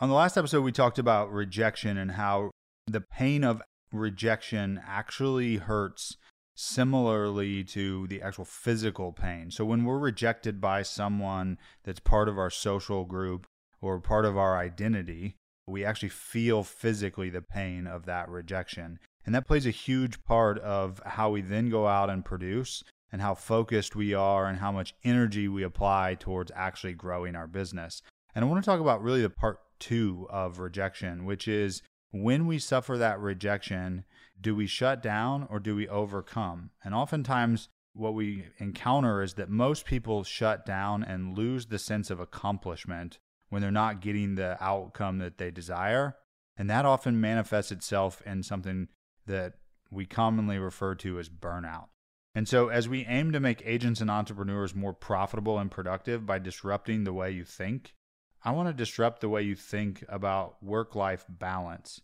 On the last episode, we talked about rejection and how the pain of rejection actually hurts similarly to the actual physical pain. So when we're rejected by someone that's part of our social group or part of our identity, we actually feel physically the pain of that rejection. And that plays a huge part of how we then go out and produce and how focused we are and how much energy we apply towards actually growing our business. And I want to talk about really the part two of rejection, which is when we suffer that rejection, do we shut down or do we overcome? And oftentimes, what we encounter is that most people shut down and lose the sense of accomplishment when they're not getting the outcome that they desire. And that often manifests itself in something that we commonly refer to as burnout. And so, as we aim to make agents and entrepreneurs more profitable and productive by disrupting the way you think, I want to disrupt the way you think about work life balance.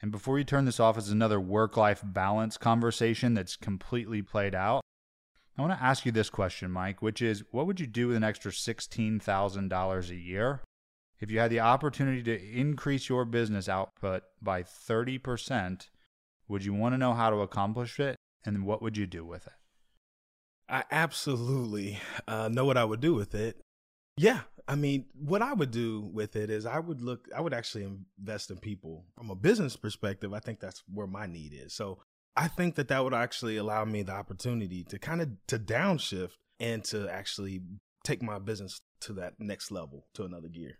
And before you turn this off as another work life balance conversation that's completely played out, I want to ask you this question, Mike, which is what would you do with an extra $16,000 a year if you had the opportunity to increase your business output by 30%? Would you want to know how to accomplish it? And what would you do with it? I absolutely uh, know what I would do with it. Yeah, I mean, what I would do with it is I would look, I would actually invest in people from a business perspective. I think that's where my need is. So I think that that would actually allow me the opportunity to kind of to downshift and to actually take my business to that next level, to another gear.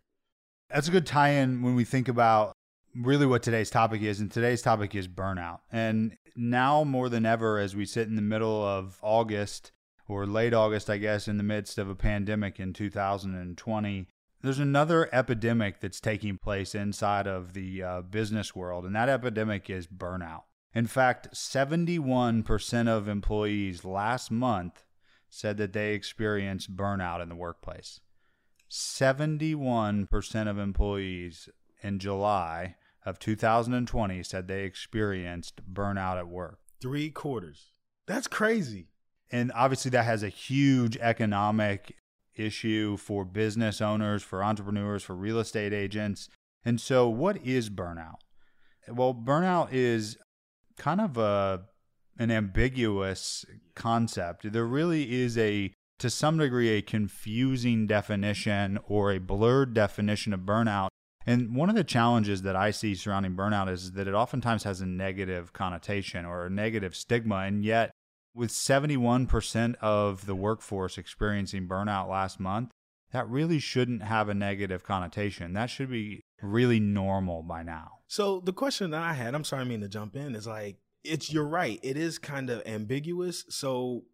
That's a good tie in when we think about really what today's topic is. And today's topic is burnout. And now more than ever, as we sit in the middle of August or late August, I guess, in the midst of a pandemic in 2020, there's another epidemic that's taking place inside of the uh, business world. And that epidemic is burnout. In fact, 71% of employees last month said that they experienced burnout in the workplace. 71% of employees in July of 2020 said they experienced burnout at work. Three quarters. That's crazy. And obviously, that has a huge economic issue for business owners, for entrepreneurs, for real estate agents. And so, what is burnout? Well, burnout is kind of a an ambiguous concept. There really is a to some degree a confusing definition or a blurred definition of burnout and one of the challenges that I see surrounding burnout is that it oftentimes has a negative connotation or a negative stigma. And yet, with 71% of the workforce experiencing burnout last month, that really shouldn't have a negative connotation. That should be really normal by now. So, the question that I had, I'm sorry, I mean to jump in, is like, it's you're right. It is kind of ambiguous. So,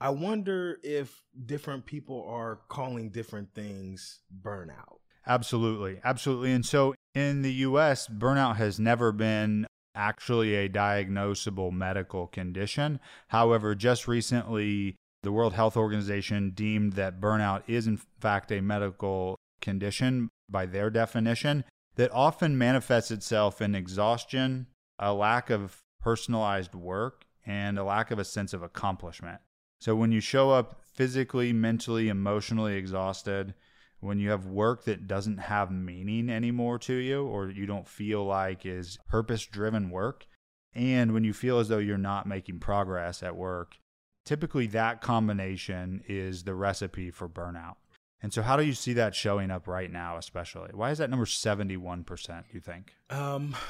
I wonder if different people are calling different things burnout. Absolutely. Absolutely. And so in the US, burnout has never been actually a diagnosable medical condition. However, just recently, the World Health Organization deemed that burnout is, in fact, a medical condition by their definition that often manifests itself in exhaustion, a lack of personalized work, and a lack of a sense of accomplishment. So when you show up physically, mentally, emotionally exhausted, when you have work that doesn't have meaning anymore to you or you don't feel like is purpose driven work and when you feel as though you're not making progress at work typically that combination is the recipe for burnout and so how do you see that showing up right now especially why is that number 71% do you think um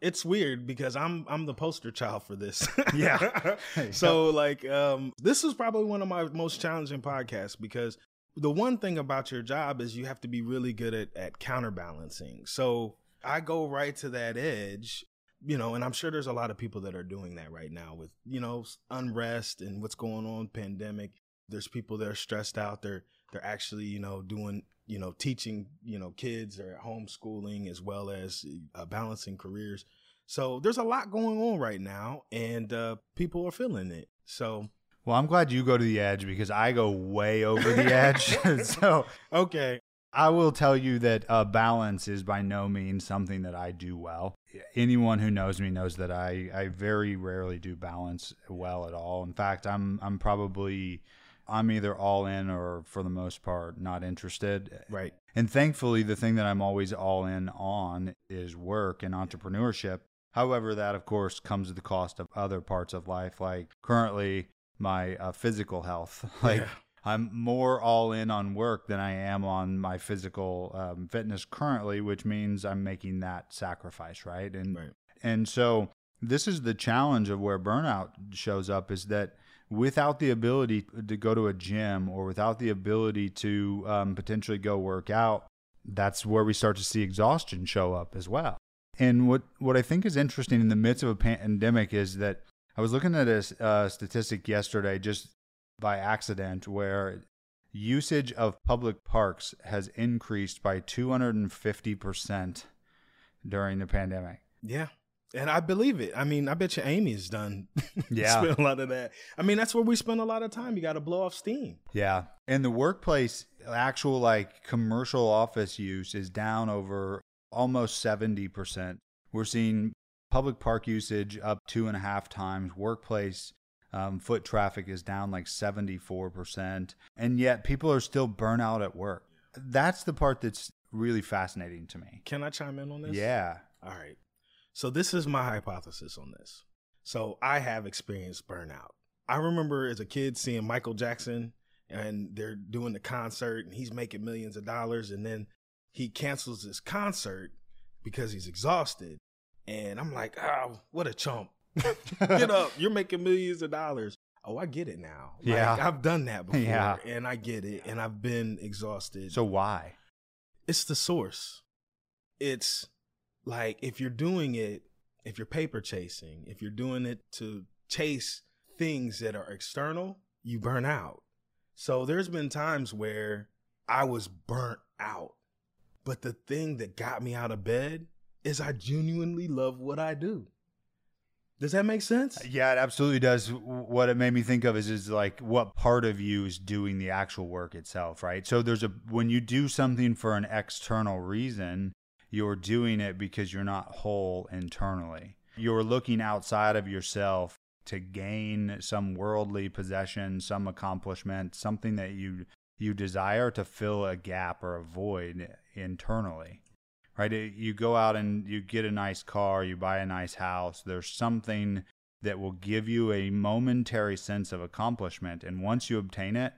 it's weird because I'm I'm the poster child for this. yeah. so like um this is probably one of my most challenging podcasts because the one thing about your job is you have to be really good at, at counterbalancing. So I go right to that edge, you know, and I'm sure there's a lot of people that are doing that right now with, you know, unrest and what's going on, pandemic. There's people that are stressed out. They're they're actually, you know, doing, you know, teaching, you know, kids or homeschooling as well as uh, balancing careers. So there's a lot going on right now, and uh, people are feeling it. So well, I'm glad you go to the edge because I go way over the edge. so, okay. I will tell you that uh, balance is by no means something that I do well. Anyone who knows me knows that I, I very rarely do balance well at all. In fact, I'm I'm probably I'm either all in or for the most part not interested. Right. And thankfully, the thing that I'm always all in on is work and entrepreneurship. However, that of course comes at the cost of other parts of life, like currently my uh, physical health. like Yeah. I'm more all in on work than I am on my physical um, fitness currently, which means I'm making that sacrifice, right? And Right. and so this is the challenge of where burnout shows up is that without the ability to go to a gym or without the ability to um, potentially go work out, that's where we start to see exhaustion show up as well. And what, what I think is interesting in the midst of a pandemic is that I was looking at a uh, statistic yesterday just by accident where usage of public parks has increased by 250% during the pandemic. Yeah. And I believe it. I mean, I bet you Amy's done. Yeah. spent a lot of that. I mean, that's where we spend a lot of time. You got to blow off steam. Yeah. And the workplace, actual like commercial office use is down over almost 70%. We're seeing public park usage up two and a half times. Workplace um, foot traffic is down like 74%. And yet people are still burnout at work. That's the part that's really fascinating to me. Can I chime in on this? Yeah. All right. So this is my hypothesis on this. So I have experienced burnout. I remember as a kid seeing Michael Jackson and they're doing the concert and he's making millions of dollars and then he cancels his concert because he's exhausted. And I'm like, oh, what a chump. Get up. You're making millions of dollars. Oh, I get it now. Like, Yeah. I've done that before Yeah. and I get it. And I've been exhausted So why? it's the source. It's like if you're doing it, if you're paper chasing, if you're doing it to chase things that are external, you burn out. So there's been times where I was burnt out. But the thing that got me out of bed is I genuinely love what I do. Does that make sense? Uh, yeah, it absolutely does. What it made me think of is is like what part of you is doing the actual work itself, right? So there's a when you do something for an external reason, you're doing it because you're not whole internally. You're looking outside of yourself to gain some worldly possession, some accomplishment, something that you you desire to fill a gap or a void internally right? It- You go out and you get a nice car, you buy a nice house. There's something that will give you a momentary sense of accomplishment. And once you obtain it,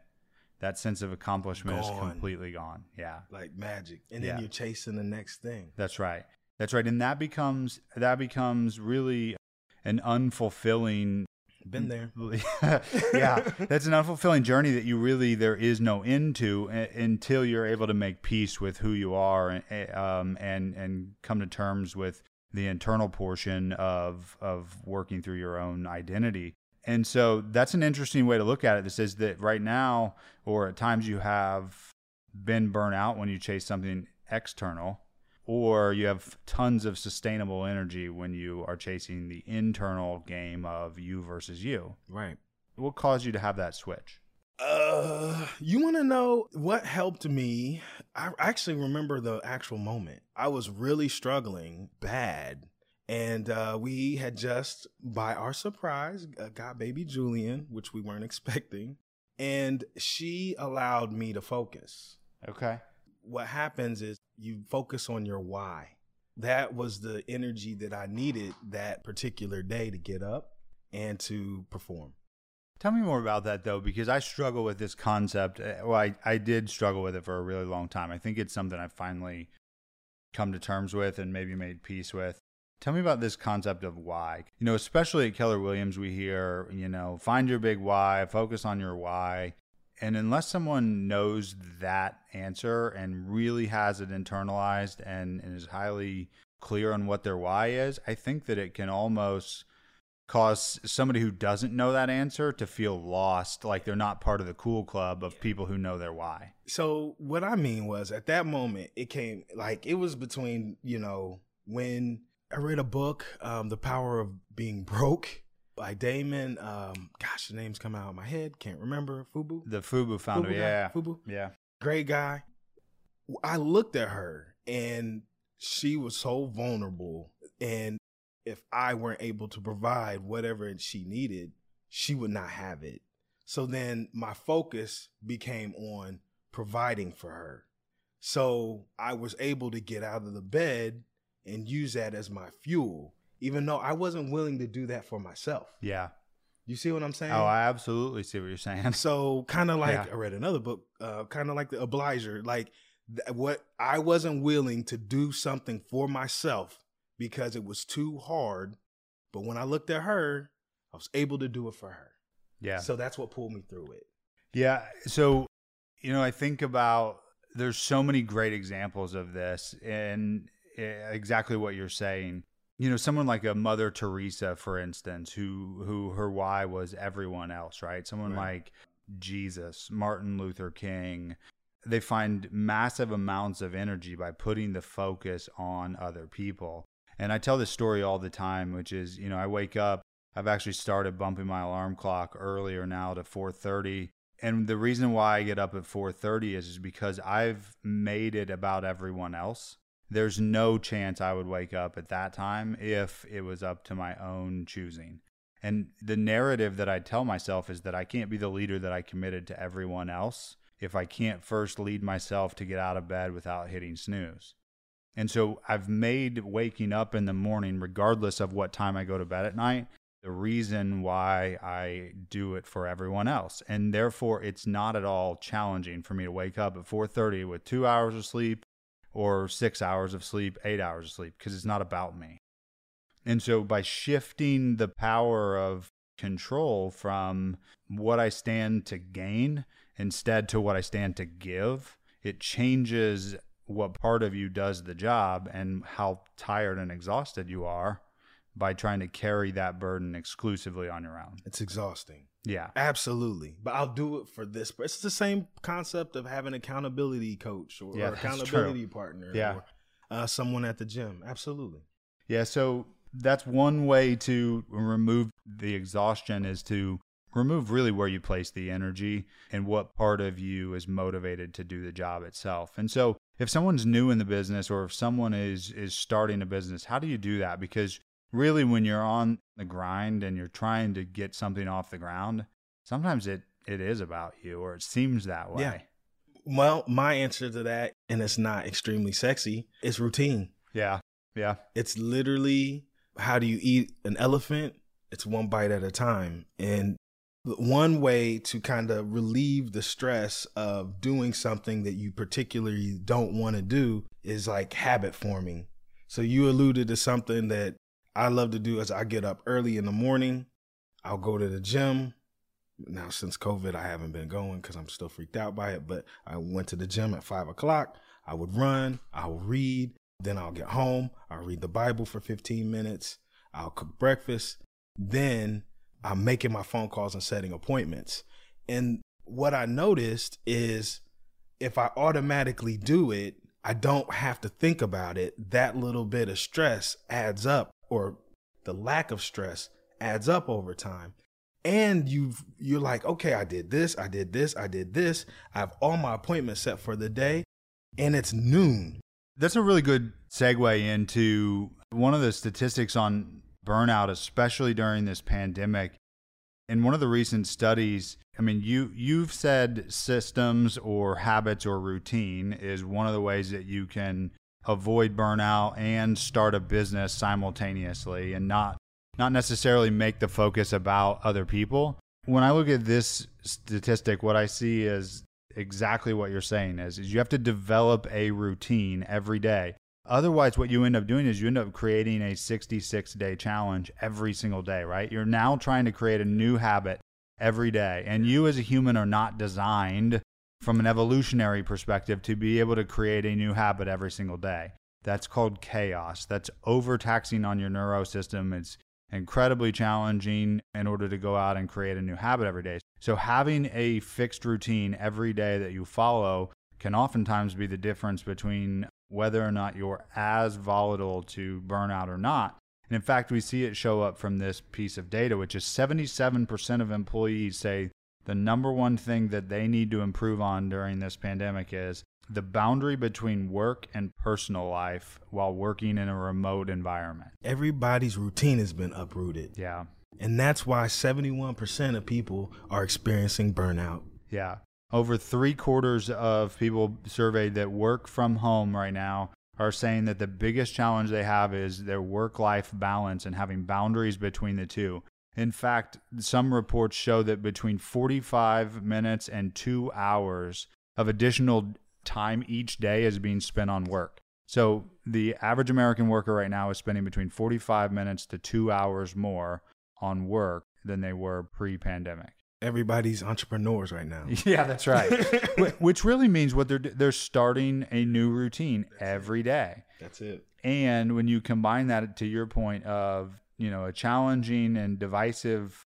that sense of accomplishment is completely gone. Yeah. Like magic. And then Yeah. you're chasing the next thing. That's right. That's right. And that becomes that becomes really an unfulfilling Been there. yeah, that's an unfulfilling journey that you really there is no end to uh, until you're able to make peace with who you are and um, and and come to terms with the internal portion of of working through your own identity. And so that's an interesting way to look at it. This is that right now, or at times you have been burnt out when you chase something external, or you have tons of sustainable energy when you are chasing the internal game of you versus you. Right. What caused you to have that switch? Uh, you want to know what helped me? I actually remember the actual moment. I was really struggling bad. And uh, we had just, by our surprise, uh, got baby Julian, which we weren't expecting. And she allowed me to focus. Okay. What happens is you focus on your why. That was the energy that I needed that particular day to get up and to perform. Tell me more about that though, because I struggle with this concept. Uh, Well, I, I did struggle with it for a really long time. I think it's something I've finally come to terms with and maybe made peace with. Tell me about this concept of why. You know, especially at Keller Williams, we hear, you know, find your big why, focus on your why. And unless someone knows that answer and really has it internalized and, and is highly clear on what their why is, I think that it can almost cause somebody who doesn't know that answer to feel lost, like they're not part of the cool club of people who know their why. So what I mean was at that moment it came like it was between, you know, when I read a book, um, The Power of Being Broke by Daymond. Um, gosh, the name's come out of my head. Can't remember. Fubu. The Fubu founder, Fubu guy? yeah. Fubu. Yeah. Great guy. I looked at her and she was so vulnerable. And if I weren't able to provide whatever she needed, she would not have it. So then my focus became on providing for her. So I was able to get out of the bed and use that as my fuel, even though I wasn't willing to do that for myself. Yeah. You see what I'm saying? Oh, I absolutely see what you're saying. So kind of like Yeah. I read another book, uh, kind of like the Obliger, like th- what I wasn't willing to do something for myself because it was too hard, but when I looked at her, I was able to do it for her. Yeah. So that's what pulled me through it. Yeah. So, you know, I think about there's so many great examples of this and eh, exactly what you're saying. You know, someone like a Mother Teresa, for instance, who who her why was everyone else, right? Someone Right. like Jesus, Martin Luther King. They find massive amounts of energy by putting the focus on other people. And I tell this story all the time, which is, you know, I wake up I've actually started bumping my alarm clock earlier now to 4:30. And the reason why I get up at 4:30 is, is because I've made it about everyone else. There's no chance I would wake up at that time if it was up to my own choosing. And the narrative that I tell myself is that I can't be the leader that I committed to everyone else if I can't first lead myself to get out of bed without hitting snooze. And so I've made waking up in the morning, regardless of what time I go to bed at night, the reason why I do it for everyone else. And therefore it's not at all challenging for me to wake up at 4:30 with 2 hours of sleep or 6 hours of sleep, 8 hours of sleep because it's not about me. And so by shifting the power of control from what I stand to gain instead to what I stand to give, it changes what part of you does the job and how tired and exhausted you are by trying to carry that burden exclusively on your own. It's exhausting. Yeah. Absolutely. But I'll do it for this. It's the same concept of having accountability coach or, Yeah, or accountability partner Yeah. or uh, someone at the gym. Absolutely. Yeah, so that's one way to remove the exhaustion is to remove really where you place the energy and what part of you is motivated to do the job itself. And so if someone's new in the business or if someone is is starting a business, how do you do that? Because really when you're on the grind and you're trying to get something off the ground, sometimes it it is about you or it seems that way. Yeah. Well, my answer to that, and it's not extremely sexy, is routine. Yeah. Yeah. It's literally how do you eat an elephant? It's one bite at a time. And one way to kind of relieve the stress of doing something that you particularly don't want to do is like habit forming. So you alluded to something that I love to do as I get up early in the morning. I'll go to the gym. Now, since COVID, I haven't been going because I'm still freaked out by it. But I went to the gym at five o'clock. I would run. I will read. Then I'll get home. I'll read the Bible for 15 minutes. I'll cook breakfast. Then I'm making my phone calls and setting appointments. And what I noticed is if I automatically do it, I don't have to think about it. That little bit of stress adds up, or the lack of stress adds up over time. And you've you're like, okay, I did this, I did this, I did this. I have all my appointments set for the day, and it's noon. That's a really good segue into one of the statistics on burnout, especially during this pandemic. In one of the recent studies, I mean, you you've said systems or habits or routine is one of the ways that you can avoid burnout and start a business simultaneously and not not necessarily make the focus about other people. When I look at this statistic, what I see is exactly what you're saying is, is you have to develop a routine every day. Otherwise, what you end up doing is you end up creating a 66 day challenge every single day, right? You're now trying to create a new habit every day. And you as a human are not designed from an evolutionary perspective to be able to create a new habit every single day. That's called chaos. That's overtaxing on your neurosystem. It's incredibly challenging in order to go out and create a new habit every day. So, having a fixed routine every day that you follow can oftentimes be the difference between whether or not you're as volatile to burnout or not. And in fact, we see it show up from this piece of data, which is 77% of employees say the number one thing that they need to improve on during this pandemic is the boundary between work and personal life while working in a remote environment. Everybody's routine has been uprooted. Yeah. And that's why 71% of people are experiencing burnout. Yeah. Over three quarters of people surveyed that work from home right now are saying that the biggest challenge they have is their work life balance and having boundaries between the two. In fact, some reports show that between 45 minutes and two hours of additional time each day is being spent on work. So the average American worker right now is spending between 45 minutes to two hours more on work than they were pre pandemic. Everybody's entrepreneurs right now. Yeah, that's right. Which really means what they're they're starting a new routine every day. That's it. And when you combine that to your point of, you know, a challenging and divisive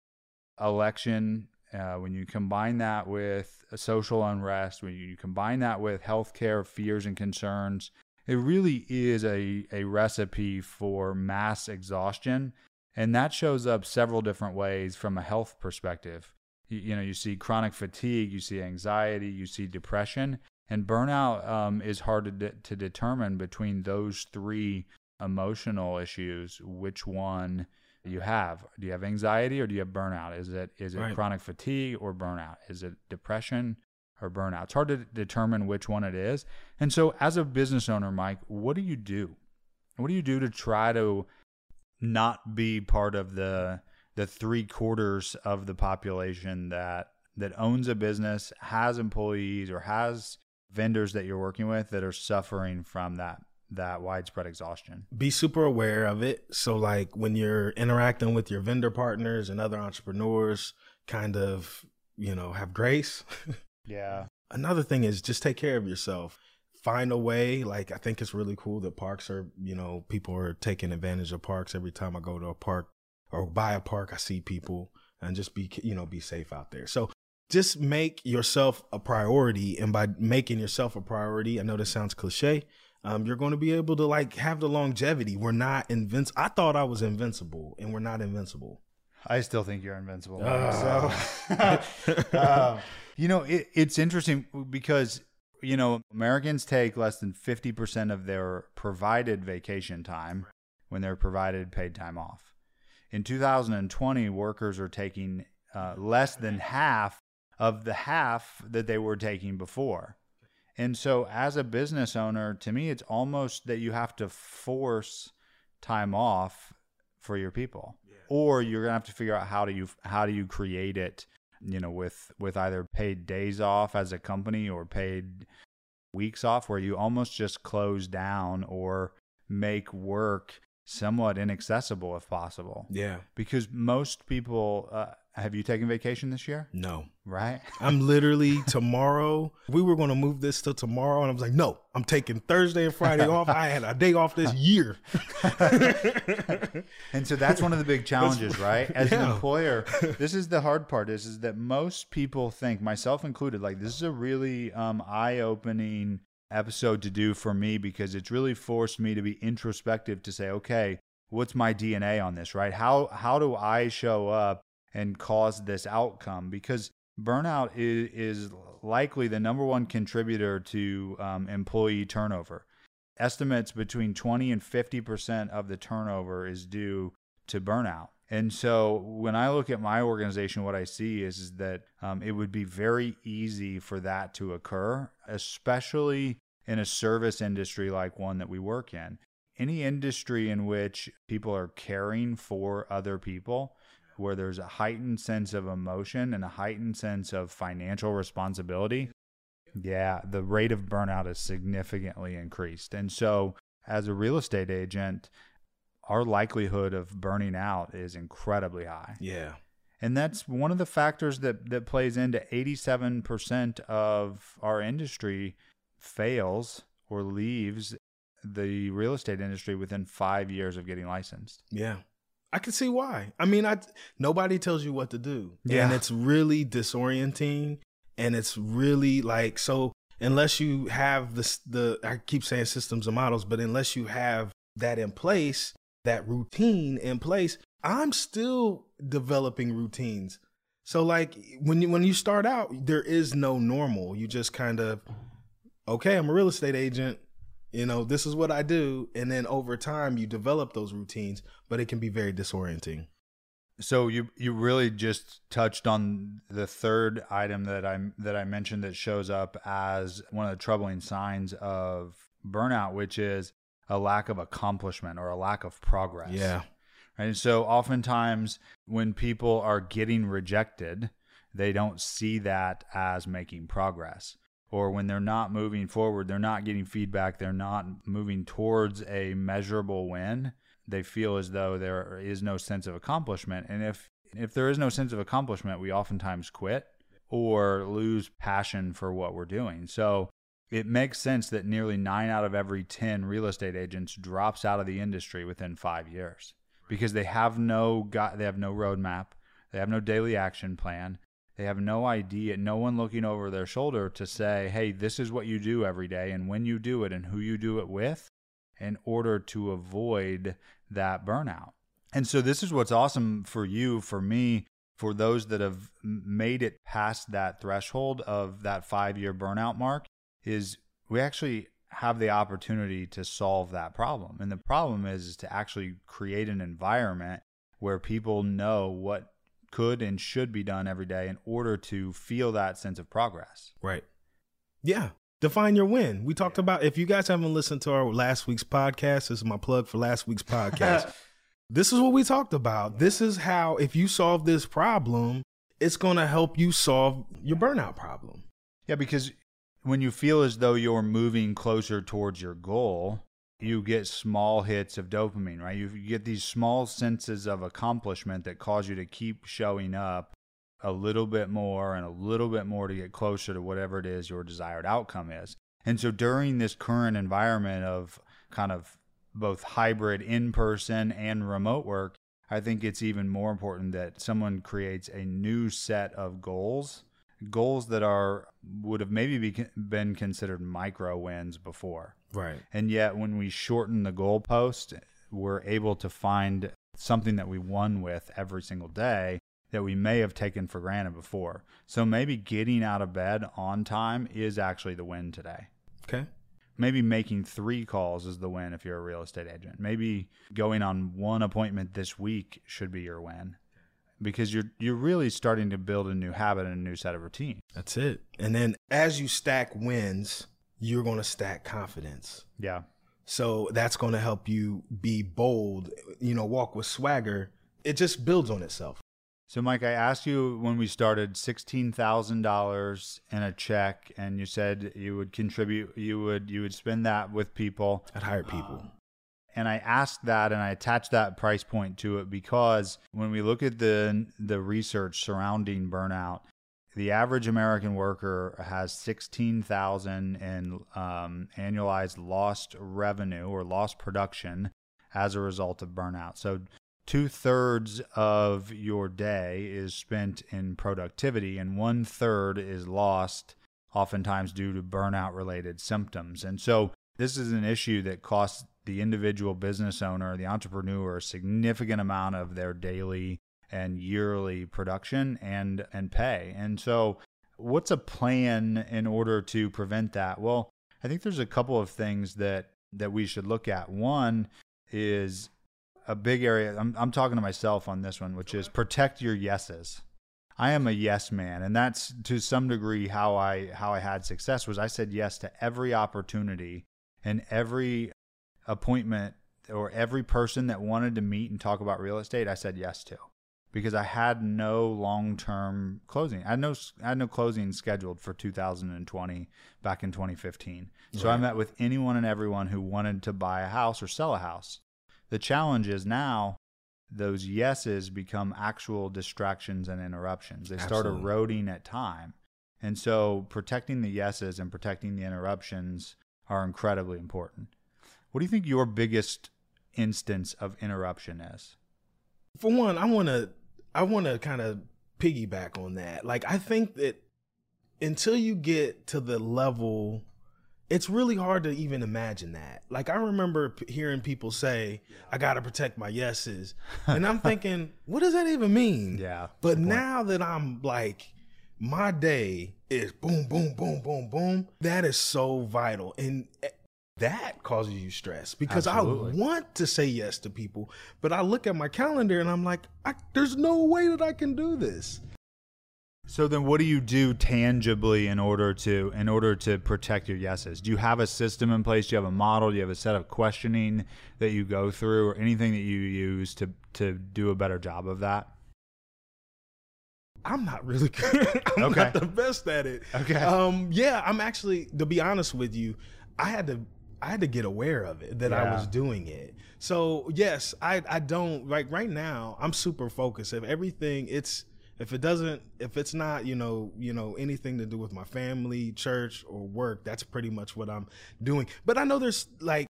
election, uh, when you combine that with social unrest, when you combine that with healthcare fears and concerns, it really is a, a recipe for mass exhaustion. And that shows up several different ways from a health perspective. You, you know, you see chronic fatigue, you see anxiety, you see depression, and burnout um, is hard to, de- to determine between those three emotional issues which one you have. Do you have anxiety or do you have burnout? Is it is it right. chronic fatigue or burnout? Is it depression or burnout? It's hard to determine which one it is. And so as a business owner, Mike, what do you do? What do you do to try to not be part of the the three quarters of the population that that owns a business, has employees or has vendors that you're working with that are suffering from that that widespread exhaustion. Be super aware of it. So like when you're interacting with your vendor partners and other entrepreneurs, kind of, you know, have grace. yeah. Another thing is just take care of yourself. Find a way. Like I think it's really cool that parks are, you know, people are taking advantage of parks every time I go to a park or by a park, I see people and just be, you know, be safe out there. So just make yourself a priority. And by making yourself a priority, I know this sounds cliche, um, you're going to be able to like have the longevity. We're not invincible. I thought I was invincible, and we're not invincible. I still think you're invincible. Uh. So, uh, you know, it, it's interesting because you know Americans take less than fifty percent of their provided vacation time when they're provided paid time off. In 2020, workers are taking uh, less than half of the half that they were taking before. And so, as a business owner, to me, it's almost that you have to force time off for your people, yeah. or you're gonna have to figure out how do you how do you create it, you know, with with either paid days off as a company or paid weeks off, where you almost just close down or make work somewhat inaccessible if possible. Yeah, because most people. Uh, have you taken vacation this year? No. Right? I'm literally tomorrow. We were going to move this to tomorrow. And I was like, no, I'm taking Thursday and Friday off. I had a day off this year. and so that's one of the big challenges, right? As yeah. an employer, this is the hard part is, is that most people think, myself included, like this is a really um, eye opening episode to do for me because it's really forced me to be introspective to say, okay, what's my DNA on this, right? How how do I show up and cause this outcome because burnout is, is likely the number one contributor to um, employee turnover. Estimates between 20 and 50% of the turnover is due to burnout. And so when I look at my organization, what I see is, is that um, it would be very easy for that to occur, especially in a service industry like one that we work in. Any industry in which people are caring for other people where there's a heightened sense of emotion and a heightened sense of financial responsibility, yeah, the rate of burnout is significantly increased. And so, as a real estate agent, our likelihood of burning out is incredibly high. Yeah. And that's one of the factors that, that plays into 87% of our industry fails or leaves the real estate industry within five years of getting licensed. Yeah. I can see why. I mean, I nobody tells you what to do, yeah. and it's really disorienting, and it's really like so. Unless you have the the I keep saying systems and models, but unless you have that in place, that routine in place, I'm still developing routines. So like when you when you start out, there is no normal. You just kind of okay, I'm a real estate agent you know, this is what I do. And then over time, you develop those routines, but it can be very disorienting. So you you really just touched on the third item that I that I mentioned that shows up as one of the troubling signs of burnout, which is a lack of accomplishment or a lack of progress. Yeah. Right? And so oftentimes when people are getting rejected, they don't see that as making progress. Or when they're not moving forward, they're not getting feedback, they're not moving towards a measurable win, they feel as though there is no sense of accomplishment. And if if there is no sense of accomplishment, we oftentimes quit or lose passion for what we're doing. So it makes sense that nearly 9 out of every 10 real estate agents drops out of the industry within 5 years because they have no they have no roadmap, they have no daily action plan, they have no idea, no one looking over their shoulder to say, "Hey, this is what you do every day and when you do it and who you do it with." in order to avoid that burnout. And so this is what's awesome for you, for me, for those that have made it past that threshold of that 5-year burnout mark is we actually have the opportunity to solve that problem. And the problem is, is to actually create an environment where people know what could and should be done every day in order to feel that sense of progress. Right. Yeah. Define your win. We talked about if you guys haven't listened to our last week's podcast, this is my plug for last week's podcast. this is what we talked about. This is how if you solve this problem, it's going to help you solve your burnout problem. Yeah, because when you feel as though you're moving closer towards your goal, you get small hits of dopamine, right? You get these small senses of accomplishment that cause you to keep showing up a little bit more and a little bit more to get closer to whatever it is your desired outcome is. And so during this current environment of kind of both hybrid in person and remote work, I think it's even more important that someone creates a new set of goals, goals that are would have maybe be, been considered micro wins before. Right. And yet when we shorten the goalpost, we're able to find something that we won with every single day that we may have taken for granted before. So maybe getting out of bed on time is actually the win today. Okay. Maybe making three calls is the win if you're a real estate agent. Maybe going on one appointment this week should be your win because you're you're really starting to build a new habit and a new set of routine. That's it. And then as you stack wins, you're going to stack confidence. Yeah. So that's going to help you be bold, you know, walk with swagger. It just builds on itself. So, Mike, I asked you when we started sixteen thousand dollars in a check, and you said you would contribute. You would you would spend that with people. I'd hire people. Um, and I asked that, and I attached that price point to it because when we look at the the research surrounding burnout, the average American worker has sixteen thousand in um, annualized lost revenue or lost production as a result of burnout. So two thirds of your day is spent in productivity, and one third is lost, oftentimes due to burnout related symptoms. And so, this is an issue that costs the individual business owner, the entrepreneur, a significant amount of their daily and yearly production and and pay. And so, what's a plan in order to prevent that? Well, I think there's a couple of things that that we should look at. One is a big area. I'm, I'm talking to myself on this one, which is protect your yeses. I am a yes man, and that's to some degree how I how I had success was I said yes to every opportunity and every appointment or every person that wanted to meet and talk about real estate. I said yes to because I had no long term closing. I had no I had no closing scheduled for 2020 back in 2015. So right. I met with anyone and everyone who wanted to buy a house or sell a house. The challenge is now those yeses become actual distractions and interruptions. They start eroding at time. And so protecting the yeses and protecting the interruptions are incredibly important. What do you think your biggest instance of interruption is? For one, I want to I want to kind of piggyback on that. Like I think that until you get to the level it's really hard to even imagine that. Like I remember p- hearing people say, "I got to protect my yeses," and I'm thinking, what does that even mean? Yeah. But now that I'm like, my day is boom, boom, boom, boom, boom. That is so vital, and eh, that causes you stress because Absolutely. I want to say yes to people, but I look at my calendar and I'm like, I, there's no way that I can do this. So then what do you do tangibly in order to in order to protect your yeses? Do you have a system in place? Do you have a model? Do you have a set of questioning that you go through or anything that you use to to do a better job of that? I'm not really good. I'm Okay. not the best at it. Okay. Um, yeah, I'm actually to be honest with you, I had to I had to get aware of it that I was doing it. So yes, I I don't like right now. I'm super focused. If everything it's if it doesn't if it's not you know you know anything to do with my family, church, or work, that's pretty much what I'm doing. But I know there's like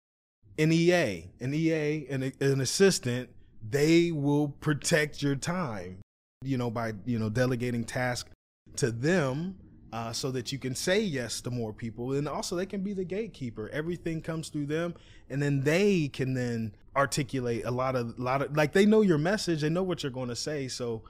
an EA, an EA, and an assistant. They will protect your time you know, by you know delegating tasks to them, uh, so that you can say yes to more people, and also they can be the gatekeeper. Everything comes through them, and then they can then articulate a lot of a lot of like they know your message, they know what you're going to say. So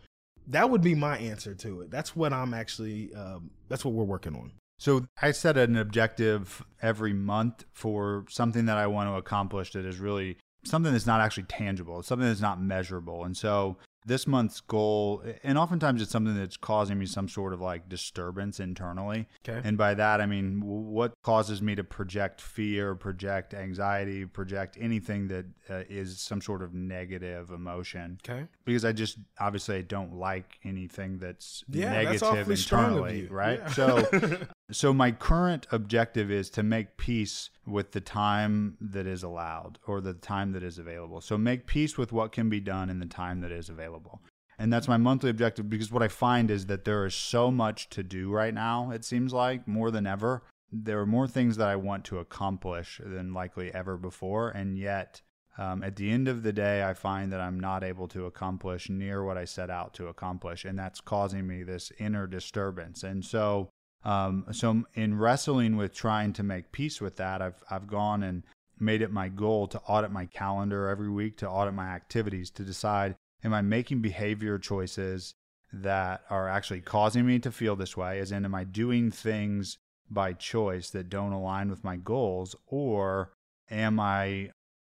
that would be my answer to it. That's what I'm actually. Um, that's what we're working on. So I set an objective every month for something that I want to accomplish that is really something that's not actually tangible. Something that's not measurable. And so this month's goal, and oftentimes it's something that's causing me some sort of like disturbance internally. Okay. And by that, I mean, what causes me to project fear, project anxiety, project anything that uh, is some sort of negative emotion? Okay. Because I just obviously I don't like anything that's Yeah, negative that's awfully strong of internally, right? Yeah. So, so my current objective is to make peace with the time that is allowed or the time that is available. So make peace with what can be done in the time that is available. And that's my monthly objective because what I find is that there is so much to do right now, it seems like, more than ever. There are more things that I want to accomplish than likely ever before. And yet, um, at the end of the day, I find that I'm not able to accomplish near what I set out to accomplish. And that's causing me this inner disturbance. And so, um, so in wrestling with trying to make peace with that, I've, I've gone and made it my goal to audit my calendar every week, to audit my activities, to decide am I making behavior choices that are actually causing me to feel this way? As in, am I doing things by choice that don't align with my goals? Or am I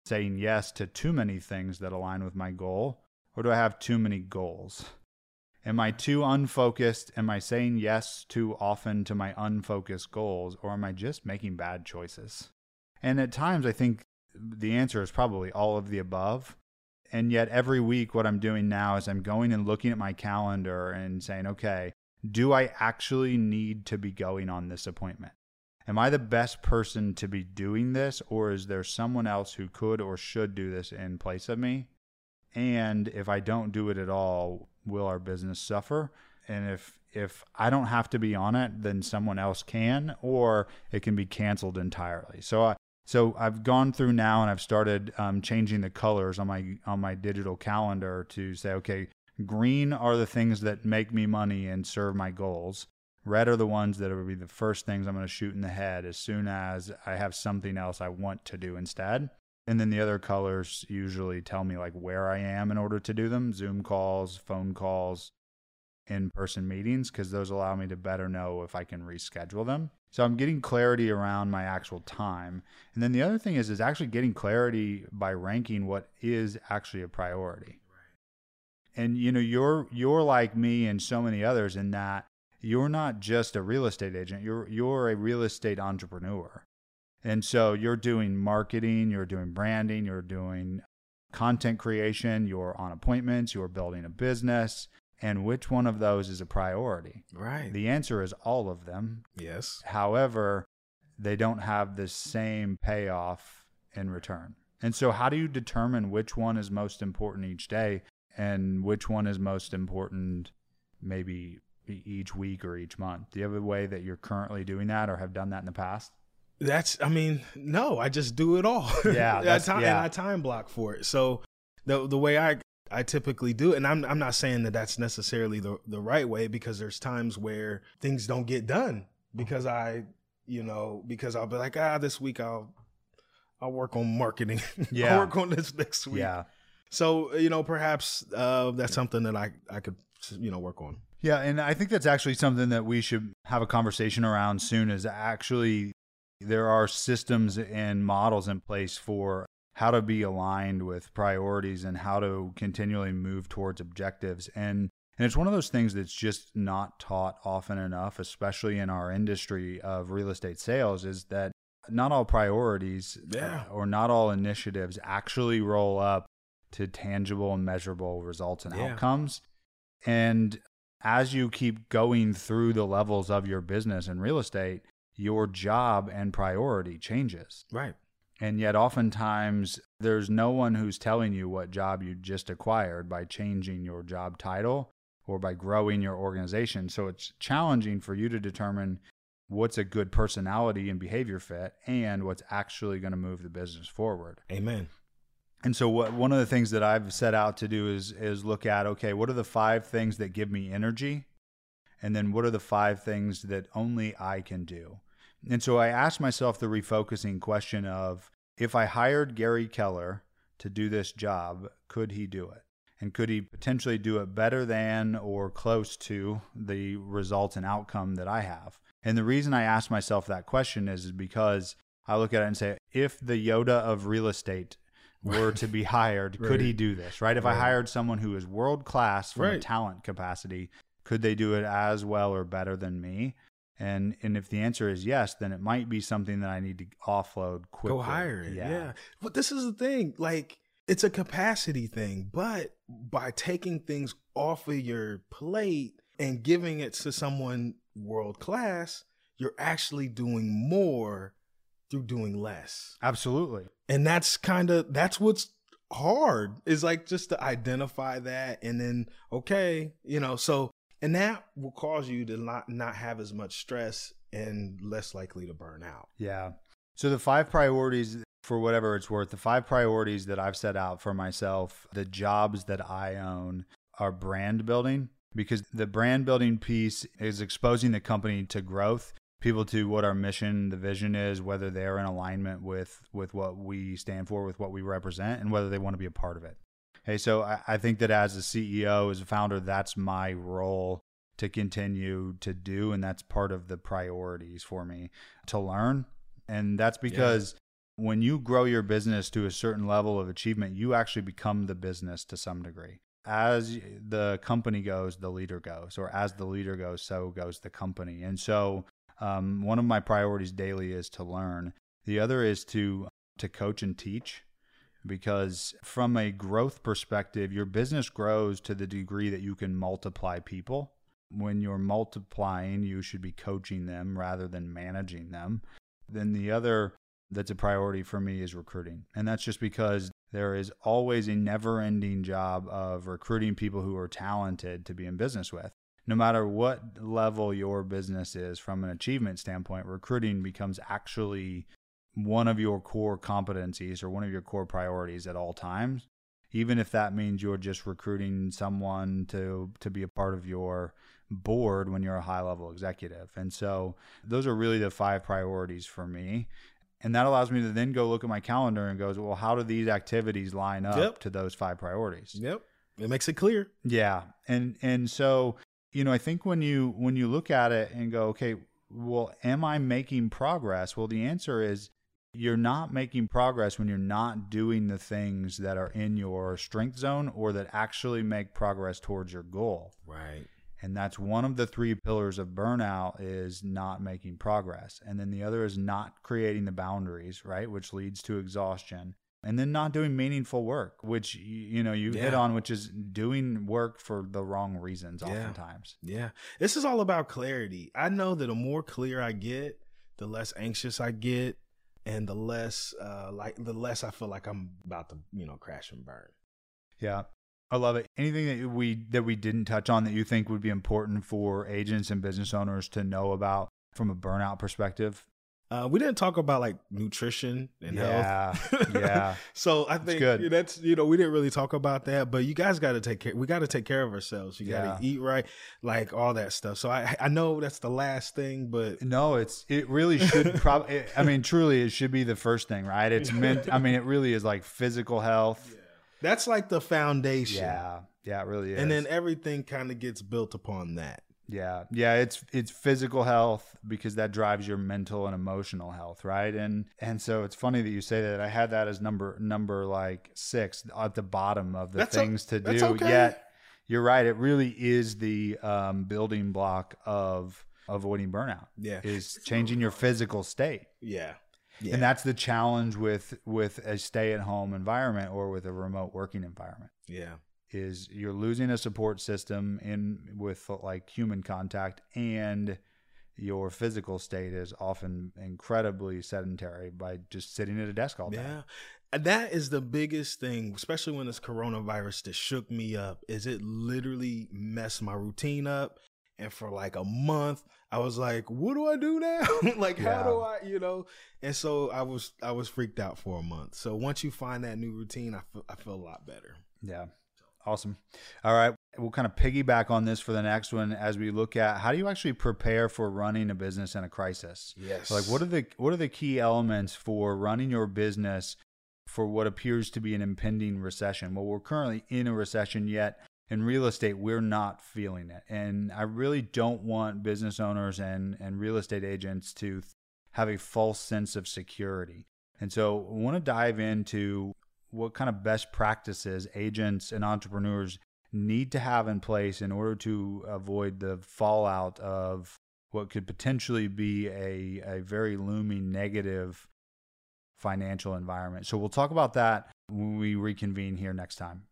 saying yes to too many things that align with my goal? Or do I have too many goals? Am I too unfocused? Am I saying yes too often to my unfocused goals? Or am I just making bad choices? And at times, I think the answer is probably all of the above. And yet, every week, what I'm doing now is I'm going and looking at my calendar and saying, okay, do I actually need to be going on this appointment? Am I the best person to be doing this, or is there someone else who could or should do this in place of me? And if I don't do it at all, will our business suffer? And if if I don't have to be on it, then someone else can, or it can be canceled entirely. So I, so I've gone through now and I've started um, changing the colors on my on my digital calendar to say, okay, green are the things that make me money and serve my goals. Red are the ones that will be the first things I'm going to shoot in the head as soon as I have something else I want to do instead. And then the other colors usually tell me like where I am in order to do them Zoom calls, phone calls, in person meetings, because those allow me to better know if I can reschedule them. So I'm getting clarity around my actual time. And then the other thing is is actually getting clarity by ranking what is actually a priority. And you know, you're you're like me and so many others in that you're not just a real estate agent, you're you're a real estate entrepreneur. And so you're doing marketing, you're doing branding, you're doing content creation, you're on appointments, you're building a business, and which one of those is a priority? Right. The answer is all of them. yes. However, they don't have the same payoff in return. And so, how do you determine which one is most important each day and which one is most important maybe each week or each month? Do you have a way that you're currently doing that or have done that in the past? That's, I mean, no, I just do it all. Yeah, I that's- time, yeah. and I time block for it. So the the way I I typically do, it, and I'm I'm not saying that that's necessarily the the right way because there's times where things don't get done because I, you know, because I'll be like, ah, this week I'll I'll work on marketing. Yeah. I'll work on this next week. Yeah. So you know, perhaps uh, that's something that I I could you know work on. Yeah, and I think that's actually something that we should have a conversation around soon is actually there are systems and models in place for how to be aligned with priorities and how to continually move towards objectives. And and it's one of those things that's just not taught often enough, especially in our industry of real estate sales, is that not all priorities Yeah. uh, or not all initiatives actually roll up to tangible and measurable results and Yeah. outcomes. And as you keep going through the levels of your business and real estate, your job and priority changes. Right. And yet, oftentimes, there's no one who's telling you what job you just acquired by changing your job title or by growing your organization. So it's challenging for you to determine what's a good personality and behavior fit and what's actually going to move the business forward. Amen. And so what one of the things that I've set out to do is is look at okay, what are the five things that give me energy? And then what are the five things that only I can do? And so I asked myself the refocusing question of if I hired Gary Keller to do this job, could he do it? And could he potentially do it better than or close to the results and outcome that I have? And the reason I asked myself that question is, because I look at it and say, if the Yoda of real estate were to be hired, could he do this? Right? If I hired someone who is world class from a talent capacity, could they do it as well or better than me? And and if the answer is yes, then it might be something that I need to offload quickly. Go hire it. Yeah. But this is the thing. Like, it's a capacity thing. But by taking things off of your plate and giving it to someone world class, you're actually doing more through doing less. Absolutely. And that's kind of that's what's hard is like just to identify that and then okay, you know, so and that will cause you to not not have as much stress and less likely to burn out. Yeah. So the five priorities for whatever it's worth, the five priorities that I've set out for myself, the jobs that I own are brand building because the brand building piece is exposing the company to growth, people to what our mission, the vision is, whether they're in alignment with with what we stand for, with what we represent, and whether they want to be a part of it. Hey, so I, I think that as a CEO, as a founder, that's my role to continue to do, and that's part of the priorities for me to learn. And that's because when you grow your business to a certain level of achievement, you actually become the business to some degree. As the company goes, the leader goes, or as the leader goes, so goes the company. And so, um, one of my priorities daily is to learn. The other is to to coach and teach, because from a growth perspective, your business grows to the degree that you can multiply people. When you're multiplying, you should be coaching them rather than managing them. Then the other that's a priority for me is recruiting. And that's just because there is always a never ending job of recruiting people who are talented to be in business with. No matter what level your business is from an achievement standpoint, recruiting becomes actually one of your core competencies or one of your core priorities at all times. Even if that means you're just recruiting someone to to be a part of your board when you're a high level executive. And so those are really the five priorities for me. And that allows me to then go look at my calendar and goes, well, how do these activities line up Yep. to those five priorities? Yep. It makes it clear. Yeah. And and so, you know, I think when you when you look at it and go, okay, well, am I making progress? Well, the answer is you're not making progress when you're not doing the things that are in your strength zone or that actually make progress towards your goal. Right. And that's one of the three pillars of burnout is not making progress. And then the other is not creating the boundaries, right? Which leads to exhaustion. And then not doing meaningful work, which you know you hit on, which is doing work for the wrong reasons Yeah. oftentimes. Yeah. This is all about clarity. I know that the more clear I get, the less anxious I get and the less uh like the less I feel like I'm about to, you know, crash and burn. Yeah. I love it. Anything that we that we didn't touch on that you think would be important for agents and business owners to know about from a burnout perspective? Uh we didn't talk about like nutrition and Yeah. health. Yeah. so I think that's you know, we didn't really talk about that, but you guys gotta take care we gotta take care of ourselves. You gotta Yeah. eat right, like all that stuff. So I I know that's the last thing, but No, it's it really should probably. I mean, truly, it should be the first thing, right? It's meant. I mean, it really is like physical health. that's like the foundation. Yeah, yeah, it really is. And then everything kind of gets built upon that. Yeah. Yeah, it's it's physical health because that drives your mental and emotional health, right? And and so it's funny that you say that. I had that as number number like 6 at the bottom of the That's things o- to do. okay. Yet you're right, it really is the um, building block of avoiding burnout. Yeah. Is changing your physical state. Yeah. Yeah. And that's the challenge with with a stay-at-home environment or with a remote working environment yeah. Is you're losing a support system in with like human contact and your physical state is often incredibly sedentary by just sitting at a desk all day. Yeah. And That is the biggest thing, especially when this coronavirus that shook me up, is it literally messed my routine up. And for like a month, I was like, what do I do now? like how do I, you know? And so I was I was freaked out for a month. So once you find that new routine, I feel I feel a lot better. Yeah. Awesome. All right. We'll kind of piggyback on this for the next one as we look at how do you actually prepare for running a business in a crisis? Yes. Like what are the what are the key elements for running your business for what appears to be an impending recession? Well, we're currently in a recession yet in real estate we're not feeling it. And I really don't want business owners and and real estate agents to have a false sense of security. And so I want to dive into what kind of best practices agents and entrepreneurs need to have in place in order to avoid the fallout of what could potentially be a, a very looming negative financial environment. So we'll talk about that when we reconvene here next time.